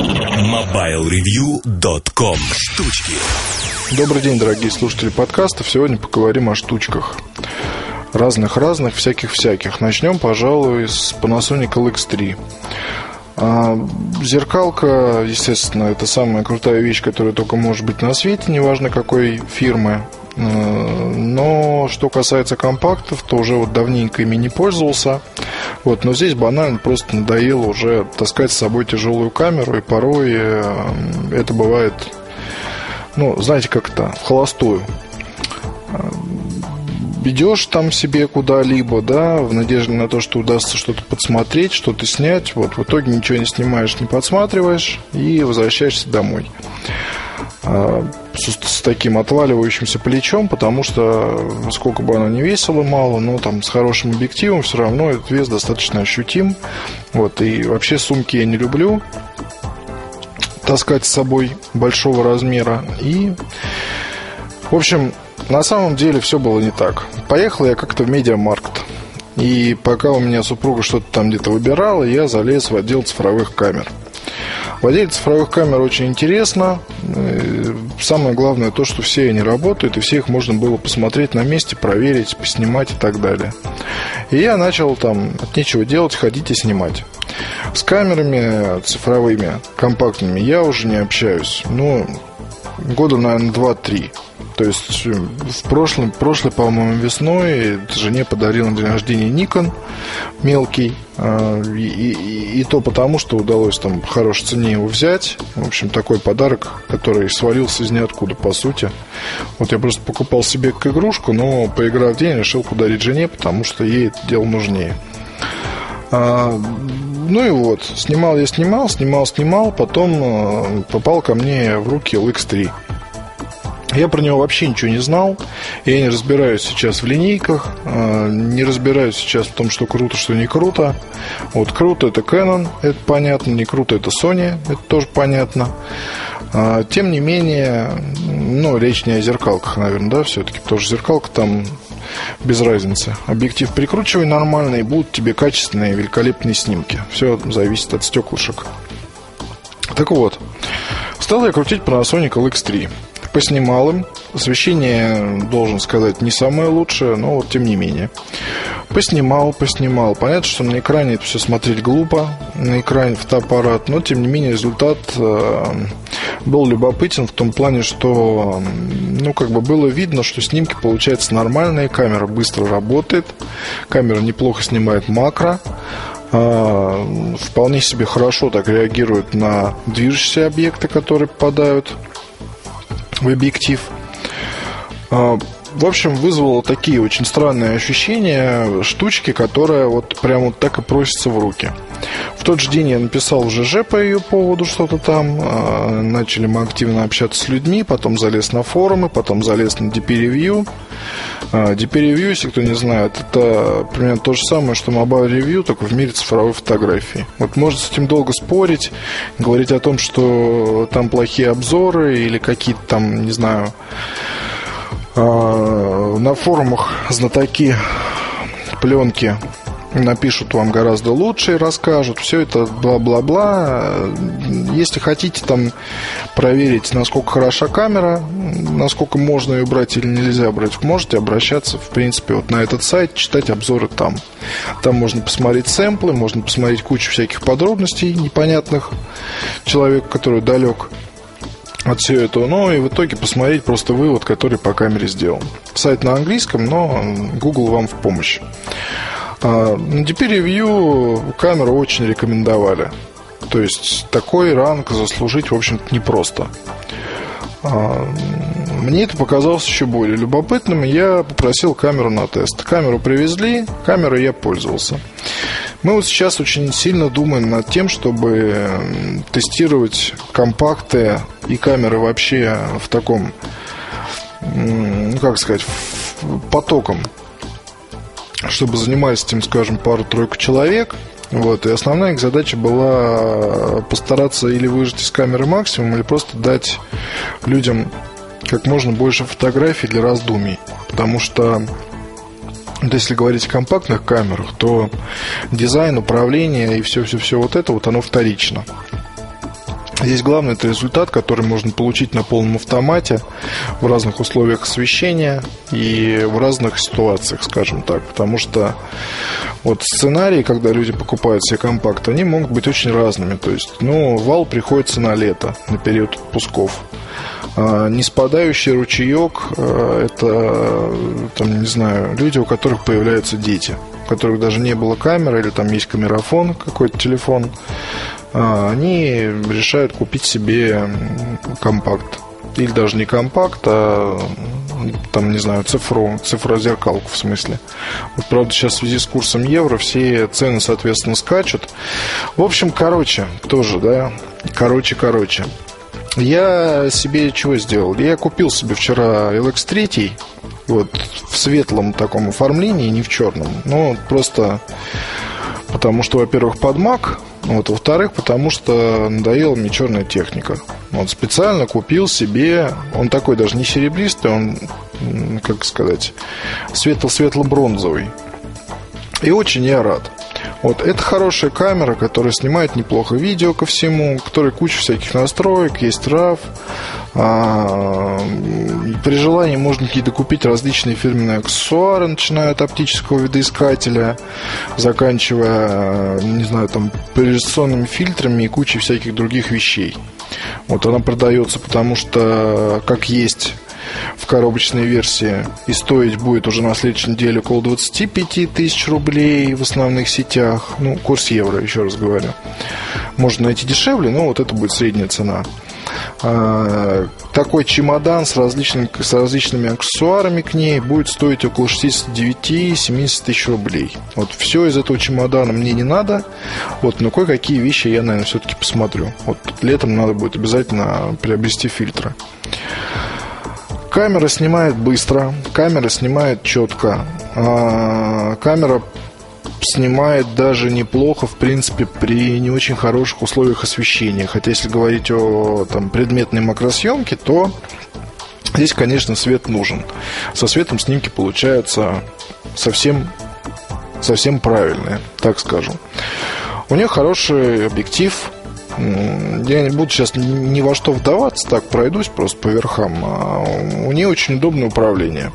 MobileReview.com Штучки Добрый день, дорогие слушатели подкастов. Сегодня поговорим о штучках. Разных-разных, всяких-всяких. Начнем, пожалуй, с Panasonic LX3. А, зеркалка, естественно, это самая крутая вещь, которая только может быть на свете, неважно какой фирмы. А, но что касается компактов, то уже вот давненько ими не пользовался. Вот, но здесь банально просто надоело уже таскать с собой тяжелую камеру, и порой э, это бывает, ну, знаете, как это, в холостую идешь там себе куда-либо, да, в надежде на то, что удастся что-то подсмотреть, что-то снять. Вот в итоге ничего не снимаешь, не подсматриваешь и возвращаешься домой с, с таким отваливающимся плечом, потому что сколько бы оно ни весило мало, но там с хорошим объективом все равно этот вес достаточно ощутим. Вот, и вообще сумки я не люблю таскать с собой большого размера. И, в общем, на самом деле все было не так. Поехал я как-то в медиамаркт. И пока у меня супруга что-то там где-то выбирала, я залез в отдел цифровых камер. В отделе цифровых камер очень интересно. Э, самое главное то, что все они работают, и все их можно было посмотреть на месте, проверить, поснимать и так далее. И я начал там от нечего делать, ходить и снимать. С камерами цифровыми, компактными я уже не общаюсь. Ну, года, наверное, 2-3. То есть э, в прошлом, прошлой, по-моему, весной жене подарил на день рождения Nikon мелкий. А, и, и, и то потому, что удалось там в хорошей цене его взять. В общем, такой подарок, который свалился из ниоткуда, по сути. Вот я просто покупал себе как игрушку, но поиграв день, решил подарить жене, потому что ей это дело нужнее. А, ну и вот, снимал я снимал, снимал, снимал, потом э, попал ко мне в руки LX3. Я про него вообще ничего не знал. Я не разбираюсь сейчас в линейках, а, не разбираюсь сейчас в том, что круто, что не круто. Вот круто это Canon, это понятно, не круто это Sony, это тоже понятно. А, тем не менее, ну, речь не о зеркалках, наверное, да, все-таки, что зеркалка там без разницы. Объектив прикручивай нормальный, будут тебе качественные, великолепные снимки. Все зависит от стеклышек. Так вот, стал я крутить Panasonic LX3 поснимал им. Освещение, должен сказать, не самое лучшее, но вот тем не менее. Поснимал, поснимал. Понятно, что на экране это все смотреть глупо, на экране фотоаппарат, но тем не менее результат э, был любопытен в том плане, что ну, как бы было видно, что снимки получаются нормальные, камера быстро работает, камера неплохо снимает макро, э, вполне себе хорошо так реагирует на движущиеся объекты, которые попадают в объектив. В общем, вызвало такие очень странные ощущения штучки, которая вот прям вот так и просится в руки. В тот же день я написал в ЖЖ по ее поводу что-то там. А, начали мы активно общаться с людьми, потом залез на форумы, потом залез на DP Review. А, если кто не знает, это примерно то же самое, что Mobile Review, только в мире цифровой фотографии. Вот можно с этим долго спорить, говорить о том, что там плохие обзоры или какие-то там, не знаю, на форумах знатоки пленки напишут вам гораздо лучше и расскажут. Все это бла-бла-бла. Если хотите там проверить, насколько хороша камера, насколько можно ее брать или нельзя брать, можете обращаться, в принципе, вот на этот сайт, читать обзоры там. Там можно посмотреть сэмплы, можно посмотреть кучу всяких подробностей непонятных человеку, который далек от всего этого. Ну и в итоге посмотреть просто вывод, который по камере сделан. Сайт на английском, но Google вам в помощь. На DP Review камеру очень рекомендовали. То есть такой ранг заслужить, в общем-то, непросто. А, мне это показалось еще более любопытным. Я попросил камеру на тест. Камеру привезли, камерой я пользовался. Мы вот сейчас очень сильно думаем над тем, чтобы тестировать компакты и камеры вообще в таком, ну как сказать, потоком. Чтобы занимались этим, скажем, пару-тройку человек. Вот, и основная их задача была постараться или выжать из камеры максимум, или просто дать людям как можно больше фотографий для раздумий. Потому что вот если говорить о компактных камерах, то дизайн, управление и все-все-все вот это вот оно вторично. Здесь главный это результат, который можно получить на полном автомате в разных условиях освещения и в разных ситуациях, скажем так. Потому что вот сценарии, когда люди покупают себе компакт, они могут быть очень разными. То есть, ну, вал приходится на лето, на период отпусков. А, не спадающий ручеек а, это, там, не знаю, люди, у которых появляются дети, у которых даже не было камеры или там есть камерафон, какой-то телефон а, они решают купить себе компакт. Или даже не компакт, а там, не знаю, цифру, цифрозеркалку в смысле. Вот, правда, сейчас в связи с курсом евро все цены, соответственно, скачут. В общем, короче, тоже, да, короче, короче. Я себе чего сделал? Я купил себе вчера LX3, вот, в светлом таком оформлении, не в черном. Ну, просто потому что, во-первых, под Mac, вот, во-вторых, потому что надоела мне черная техника. Вот специально купил себе, он такой даже не серебристый, он, как сказать, светло-светло-бронзовый. И очень я рад. Вот это хорошая камера, которая снимает неплохо видео ко всему, у которой куча всяких настроек, есть RAW. А, при желании можно какие-то купить различные фирменные аксессуары, начиная от оптического видоискателя, заканчивая, не знаю, там, поляризационными фильтрами и кучей всяких других вещей. Вот она продается, потому что, как есть в коробочной версии. И стоить будет уже на следующей неделе около 25 тысяч рублей в основных сетях. Ну, курс евро, еще раз говорю. Можно найти дешевле, но вот это будет средняя цена. А, такой чемодан с различными, с различными аксессуарами к ней будет стоить около 69-70 тысяч рублей. Вот все из этого чемодана мне не надо. Вот, но кое-какие вещи я, наверное, все-таки посмотрю. Вот летом надо будет обязательно приобрести фильтры. Камера снимает быстро, камера снимает четко, а, камера снимает даже неплохо, в принципе, при не очень хороших условиях освещения. Хотя, если говорить о там, предметной макросъемке, то здесь, конечно, свет нужен. Со светом снимки получаются совсем, совсем правильные, так скажем. У нее хороший объектив, я не буду сейчас ни во что вдаваться, так пройдусь просто по верхам. А у нее очень удобное управление.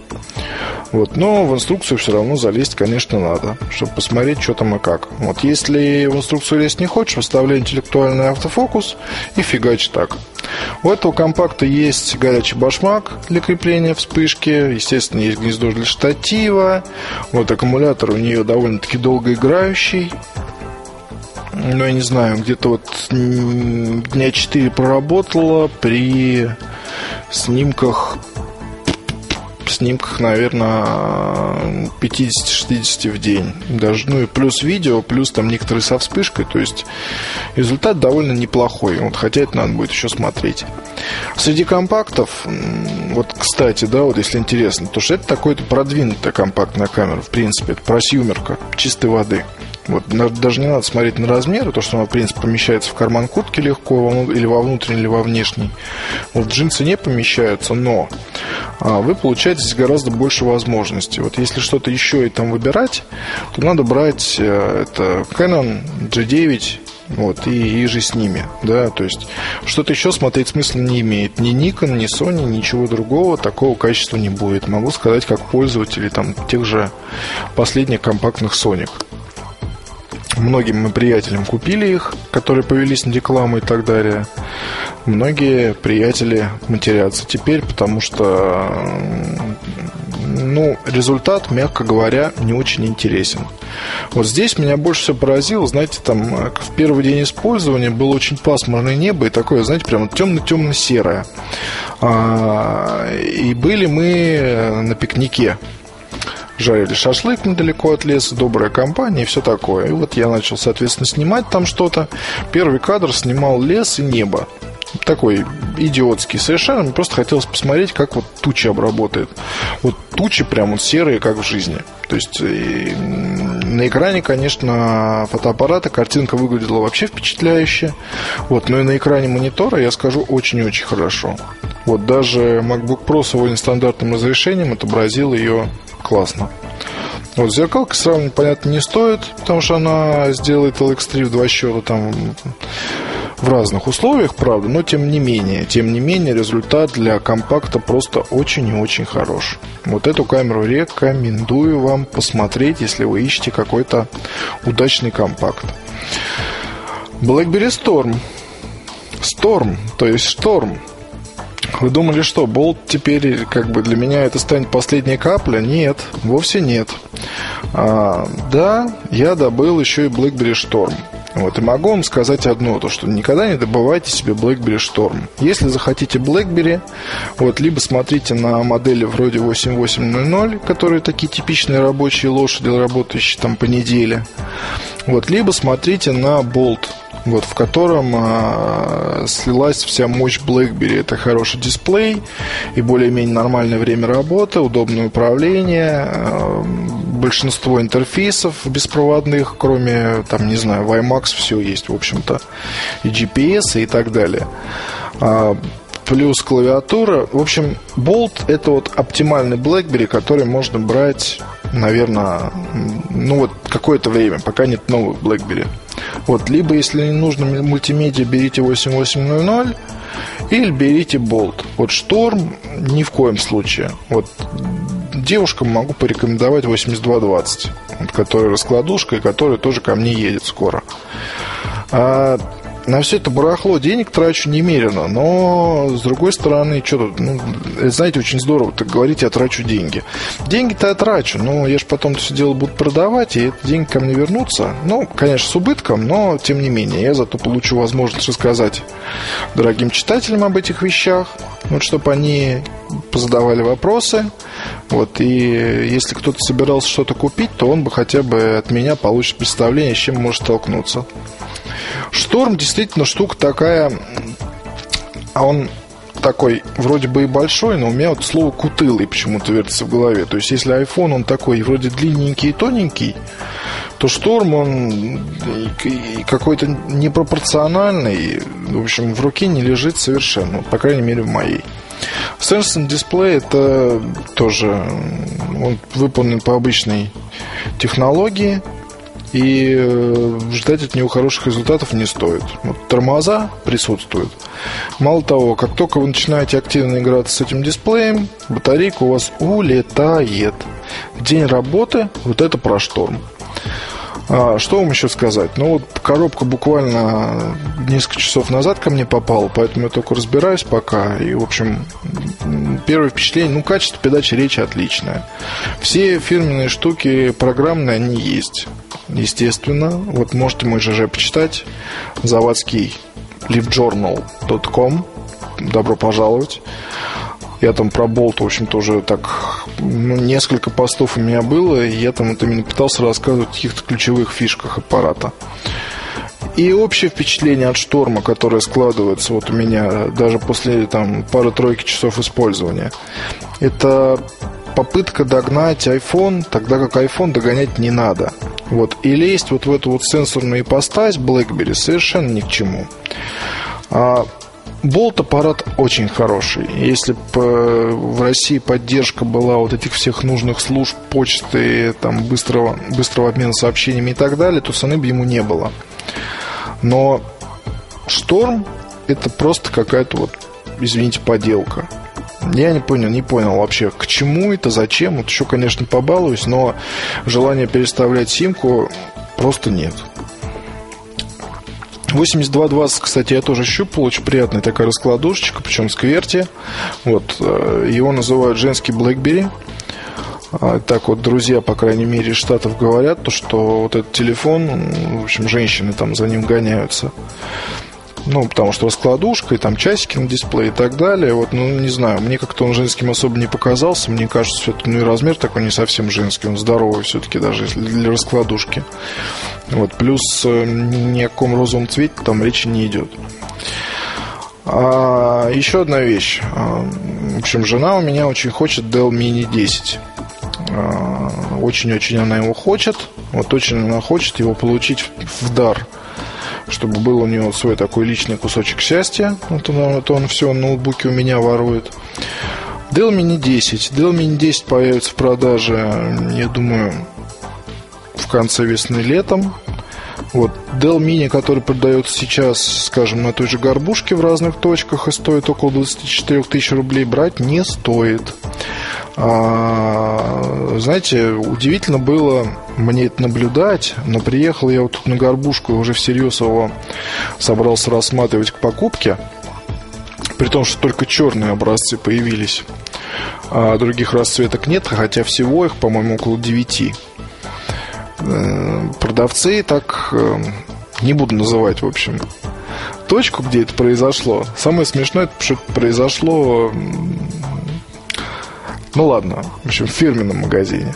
Вот, но в инструкцию все равно залезть, конечно, надо, чтобы посмотреть, что там и как. Вот, если в инструкцию лезть не хочешь, выставляй интеллектуальный автофокус и фигач так. У этого компакта есть горячий башмак для крепления вспышки, естественно, есть гнездо для штатива. Вот аккумулятор у нее довольно-таки долгоиграющий, ну, я не знаю, где-то вот дня 4 проработала при снимках снимках, наверное, 50-60 в день. Даже, ну и плюс видео, плюс там некоторые со вспышкой. То есть результат довольно неплохой. Вот, хотя это надо будет еще смотреть. Среди компактов, вот, кстати, да, вот если интересно, то что это такое-то продвинутая компактная камера, в принципе, это просюмерка чистой воды. Вот, даже не надо смотреть на размеры, то, что она, в принципе, помещается в карман куртки легко, или во внутренний, или во внешний. Вот джинсы не помещаются, но а, вы получаете здесь гораздо больше возможностей. Вот если что-то еще и там выбирать, то надо брать э, это Canon G9 вот, и, и же с ними, да, то есть что-то еще смотреть смысла не имеет. Ни Nikon, ни Sony, ничего другого такого качества не будет. Могу сказать, как пользователи там тех же последних компактных Sonic многим мы приятелям купили их, которые повелись на рекламу и так далее. Многие приятели матерятся теперь, потому что ну, результат, мягко говоря, не очень интересен. Вот здесь меня больше всего поразило, знаете, там в первый день использования было очень пасмурное небо и такое, знаете, прямо темно-темно-серое. А, и были мы на пикнике жарили шашлык недалеко от леса, добрая компания и все такое. И вот я начал, соответственно, снимать там что-то. Первый кадр снимал лес и небо. Такой идиотский совершенно. Мне просто хотелось посмотреть, как вот тучи обработает. Вот тучи прям вот серые, как в жизни. То есть на экране, конечно, фотоаппарата картинка выглядела вообще впечатляюще. Вот, но и на экране монитора, я скажу, очень-очень хорошо. Вот даже MacBook Pro с его нестандартным разрешением отобразил ее классно. Вот зеркалка сравнивать, понятно, не стоит, потому что она сделает LX3 в два счета там в разных условиях, правда, но тем не менее, тем не менее, результат для компакта просто очень и очень хорош. Вот эту камеру рекомендую вам посмотреть, если вы ищете какой-то удачный компакт. BlackBerry Storm. Storm, то есть шторм. Вы думали, что болт теперь как бы для меня это станет последняя капля? Нет, вовсе нет. А, да, я добыл еще и BlackBerry Storm. Вот, и могу вам сказать одно, то что никогда не добывайте себе BlackBerry Storm. Если захотите BlackBerry, вот, либо смотрите на модели вроде 8800, которые такие типичные рабочие лошади, работающие там по неделе. Вот, либо смотрите на Bolt вот, в котором э, слилась вся мощь BlackBerry. Это хороший дисплей и более-менее нормальное время работы, удобное управление, э, большинство интерфейсов беспроводных, кроме, там, не знаю, WiMAX, все есть, в общем-то, и GPS и так далее. А, плюс клавиатура. В общем, Bolt это вот оптимальный BlackBerry, который можно брать, наверное, ну вот какое-то время, пока нет новых BlackBerry. Вот, либо, если не нужно мультимедиа, берите 8800, или берите Bolt. Вот Шторм ни в коем случае. Вот девушкам могу порекомендовать 8220, вот, который раскладушка и который тоже ко мне едет скоро. А на все это барахло денег трачу немерено, но с другой стороны, что тут, ну, знаете, очень здорово так говорить, я трачу деньги. Деньги-то я трачу, но я же потом все дело буду продавать, и эти деньги ко мне вернутся. Ну, конечно, с убытком, но тем не менее, я зато получу возможность рассказать дорогим читателям об этих вещах, вот чтобы они позадавали вопросы. Вот, и если кто-то собирался что-то купить, то он бы хотя бы от меня получит представление, с чем может столкнуться. Шторм действительно штука такая, а он такой вроде бы и большой, но у меня вот слово кутылый почему-то вертится в голове. То есть, если iPhone, он такой вроде длинненький и тоненький, то шторм, он какой-то непропорциональный, в общем, в руке не лежит совершенно, по крайней мере, в моей. Samsung дисплей это тоже он выполнен по обычной технологии, и э, ждать от него хороших результатов не стоит. Вот тормоза присутствуют. Мало того, как только вы начинаете активно играться с этим дисплеем, батарейка у вас улетает. День работы, вот это про шторм. А, что вам еще сказать? Ну, вот коробка буквально несколько часов назад ко мне попала, поэтому я только разбираюсь пока. И, в общем, первое впечатление, ну, качество передачи речи отличное. Все фирменные штуки программные, они есть. Естественно. Вот можете мой ЖЖ почитать. Заводский livejournal.com Добро пожаловать. Я там про болт, в общем-то, уже так ну, несколько постов у меня было, и я там вот именно пытался рассказывать о каких-то ключевых фишках аппарата. И общее впечатление от шторма, которое складывается вот у меня даже после там пары-тройки часов использования, это попытка догнать iPhone, тогда как iPhone догонять не надо. Вот. И лезть вот в эту вот сенсорную ипостась BlackBerry совершенно ни к чему. А Болт аппарат очень хороший. Если бы э, в России поддержка была вот этих всех нужных служб почты, там, быстрого, быстрого обмена сообщениями и так далее, то цены бы ему не было. Но Шторм это просто какая-то вот, извините, поделка. Я не понял, не понял вообще, к чему это, зачем. Вот еще, конечно, побалуюсь, но желания переставлять симку просто нет. 8220, кстати, я тоже щупал, очень приятная такая раскладушечка, причем с кверти. Вот, э, его называют женский BlackBerry. А, так вот, друзья, по крайней мере, из Штатов говорят, то, что вот этот телефон, в общем, женщины там за ним гоняются. Ну, потому что раскладушка, и там часики на дисплее и так далее. Вот, ну, не знаю, мне как-то он женским особо не показался. Мне кажется, все-таки, ну, и размер такой не совсем женский. Он здоровый все-таки даже для раскладушки. Вот, плюс э, ни о каком розовом цвете там речи не идет. А, еще одна вещь. А, в общем, жена у меня очень хочет Dell Mini 10. А, очень-очень она его хочет. Вот очень она хочет его получить в дар чтобы был у него свой такой личный кусочек счастья. Вот он, вот он все ноутбуки у меня ворует. Dell Mini 10. Dell Mini 10 появится в продаже, я думаю, в конце весны летом. Вот Dell Mini, который продается сейчас, скажем, на той же горбушке в разных точках и стоит около 24 тысяч рублей, брать не стоит. А, знаете, удивительно было мне это наблюдать, но приехал я вот тут на горбушку и уже всерьез его собрался рассматривать к покупке, при том, что только черные образцы появились, а других расцветок нет, хотя всего их, по-моему, около 9. Э, продавцы так э, не буду называть, в общем, точку, где это произошло. Самое смешное, что это произошло ну ладно, в общем, в фирменном магазине.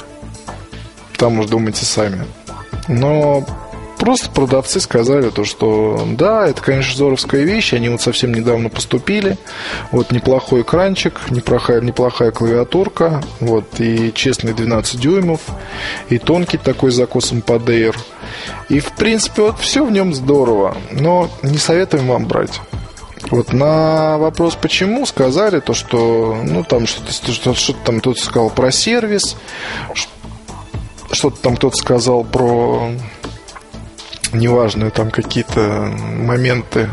Там уж думайте сами. Но просто продавцы сказали то, что да, это, конечно, здоровская вещь, они вот совсем недавно поступили, вот неплохой экранчик, неплохая, неплохая клавиатурка, вот и честный 12 дюймов, и тонкий такой закосом под Air. И, в принципе, вот все в нем здорово, но не советуем вам брать. Вот на вопрос почему сказали то, что ну там что-то что, что там кто-то сказал про сервис, что-то там кто-то сказал про неважные там какие-то моменты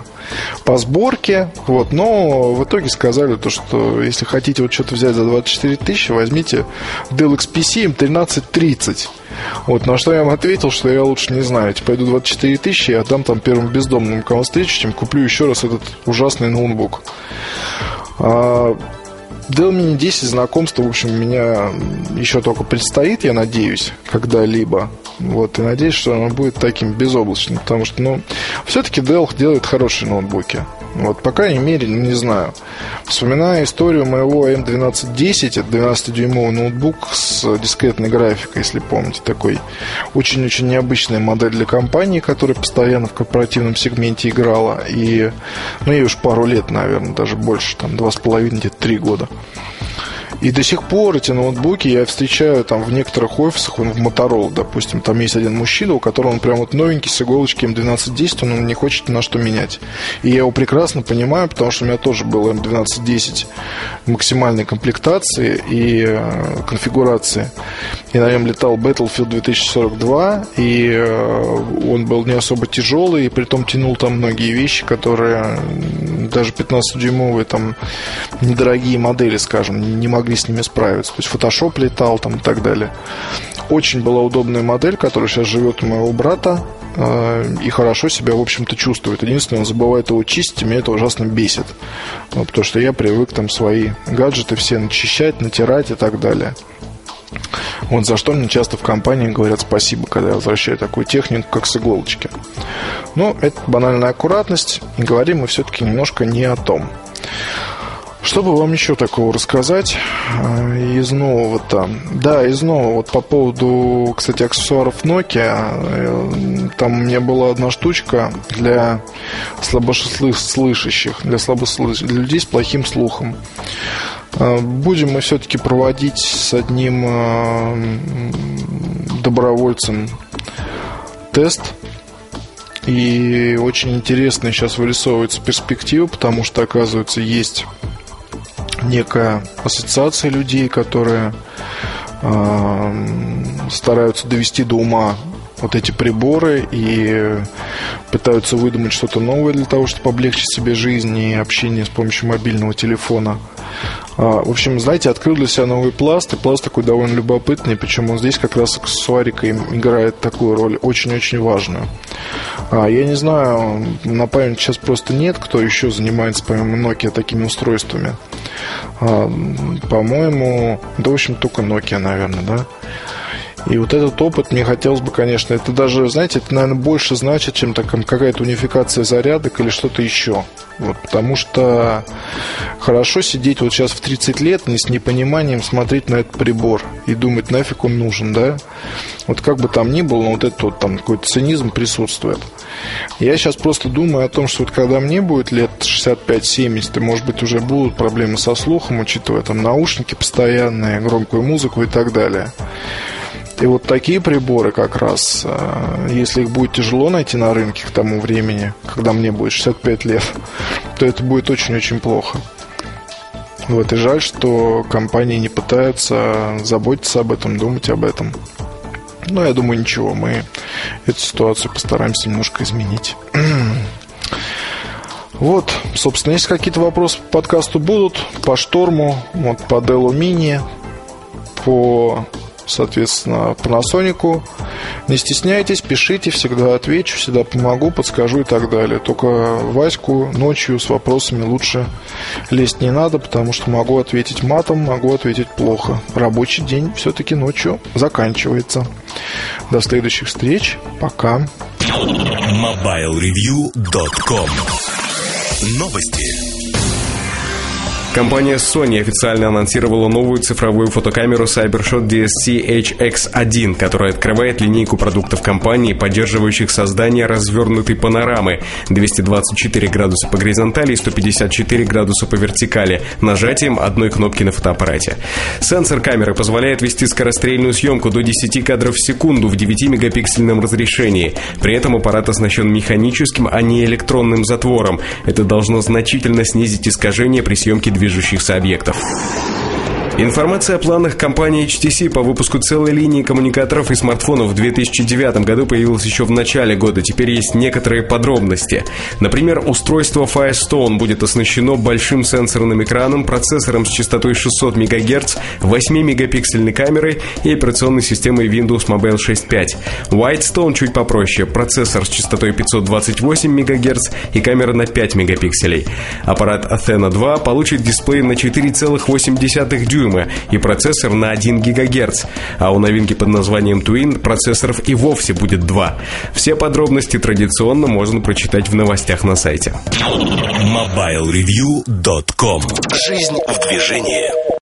по сборке. Вот, но в итоге сказали то, что если хотите вот что-то взять за 24 тысячи, возьмите Dell XPC M1330. Вот, на что я им ответил, что я лучше не знаю. Типа, пойду 24 тысячи и отдам там первым бездомным, кого встречу, чем куплю еще раз этот ужасный ноутбук. А, Dell Mini 10 знакомство, в общем, у меня еще только предстоит, я надеюсь, когда-либо. Вот, и надеюсь, что оно будет таким безоблачным, потому что, ну, все-таки Dell делает хорошие ноутбуки. Вот, по крайней мере, не знаю. Вспоминая историю моего M1210, это 12-дюймовый ноутбук с дискретной графикой, если помните, такой очень-очень необычная модель для компании, которая постоянно в корпоративном сегменте играла. И, ну, ей уж пару лет, наверное, даже больше, там, два с половиной, где-то три года. И до сих пор эти ноутбуки я встречаю там в некоторых офисах, он в Motorola, допустим, там есть один мужчина, у которого он прям вот новенький с иголочки М1210, он не хочет на что менять. И я его прекрасно понимаю, потому что у меня тоже был М1210 максимальной комплектации и э, конфигурации. И на нем летал Battlefield 2042, и э, он был не особо тяжелый, и при том тянул там многие вещи, которые даже 15-дюймовые там недорогие модели, скажем, не могли с ними справиться. То есть Photoshop летал там и так далее. Очень была удобная модель, которая сейчас живет у моего брата э, и хорошо себя, в общем-то, чувствует. Единственное, он забывает его чистить, и меня это ужасно бесит. Ну, потому что я привык там свои гаджеты все начищать, натирать и так далее. Вот за что мне часто в компании говорят спасибо, когда я возвращаю такую технику, как с иголочки. Но это банальная аккуратность, и говорим мы все-таки немножко не о том. Что бы вам еще такого рассказать э, из нового-то? Да, из нового. Вот по поводу, кстати, аксессуаров Nokia. Э, там у меня была одна штучка для слабослышащих, для слабослышащих, для людей с плохим слухом. Э, будем мы все-таки проводить с одним добровольцем тест и очень интересно сейчас вырисовывается перспектива, потому что, оказывается, есть некая ассоциация людей, которые э, стараются довести до ума вот эти приборы и пытаются выдумать что-то новое для того, чтобы облегчить себе жизнь и общение с помощью мобильного телефона. А, в общем, знаете, открыл для себя новый пласт, и пласт такой довольно любопытный, причем он здесь как раз аксессуарика играет такую роль очень-очень важную. А, я не знаю, на память сейчас просто нет, кто еще занимается, помимо Nokia, такими устройствами. А, по-моему, да, в общем, только Nokia, наверное, да. И вот этот опыт мне хотелось бы, конечно, это даже, знаете, это, наверное, больше значит, чем так, какая-то унификация зарядок или что-то еще. Вот, потому что хорошо сидеть вот сейчас в 30 лет не с непониманием смотреть на этот прибор и думать, нафиг он нужен, да? Вот как бы там ни было, но вот этот вот там какой-то цинизм присутствует. Я сейчас просто думаю о том, что вот когда мне будет лет 65-70, и может быть уже будут проблемы со слухом, учитывая там наушники постоянные, громкую музыку и так далее. И вот такие приборы как раз, э, если их будет тяжело найти на рынке к тому времени, когда мне будет 65 лет, то это будет очень-очень плохо. Вот, и жаль, что компании не пытаются заботиться об этом, думать об этом. Но я думаю, ничего, мы эту ситуацию постараемся немножко изменить. Вот, собственно, если какие-то вопросы по подкасту будут, по шторму, вот по Dell Mini, по соответственно, Panasonic. Не стесняйтесь, пишите, всегда отвечу, всегда помогу, подскажу и так далее. Только Ваську ночью с вопросами лучше лезть не надо, потому что могу ответить матом, могу ответить плохо. Рабочий день все-таки ночью заканчивается. До следующих встреч. Пока. MobileReview.com Новости. Компания Sony официально анонсировала новую цифровую фотокамеру CyberShot DSC HX1, которая открывает линейку продуктов компании, поддерживающих создание развернутой панорамы 224 градуса по горизонтали и 154 градуса по вертикали нажатием одной кнопки на фотоаппарате. Сенсор камеры позволяет вести скорострельную съемку до 10 кадров в секунду в 9-мегапиксельном разрешении. При этом аппарат оснащен механическим, а не электронным затвором. Это должно значительно снизить искажение при съемке движения движущихся объектов. Информация о планах компании HTC по выпуску целой линии коммуникаторов и смартфонов в 2009 году появилась еще в начале года. Теперь есть некоторые подробности. Например, устройство Firestone будет оснащено большим сенсорным экраном, процессором с частотой 600 МГц, 8-мегапиксельной камерой и операционной системой Windows Mobile 6.5. Whitestone чуть попроще, процессор с частотой 528 МГц и камера на 5 мегапикселей. Аппарат Athena 2 получит дисплей на 4,8 дюйма дюйма и процессор на 1 ГГц. А у новинки под названием Twin процессоров и вовсе будет 2. Все подробности традиционно можно прочитать в новостях на сайте. MobileReview.com Жизнь в движении.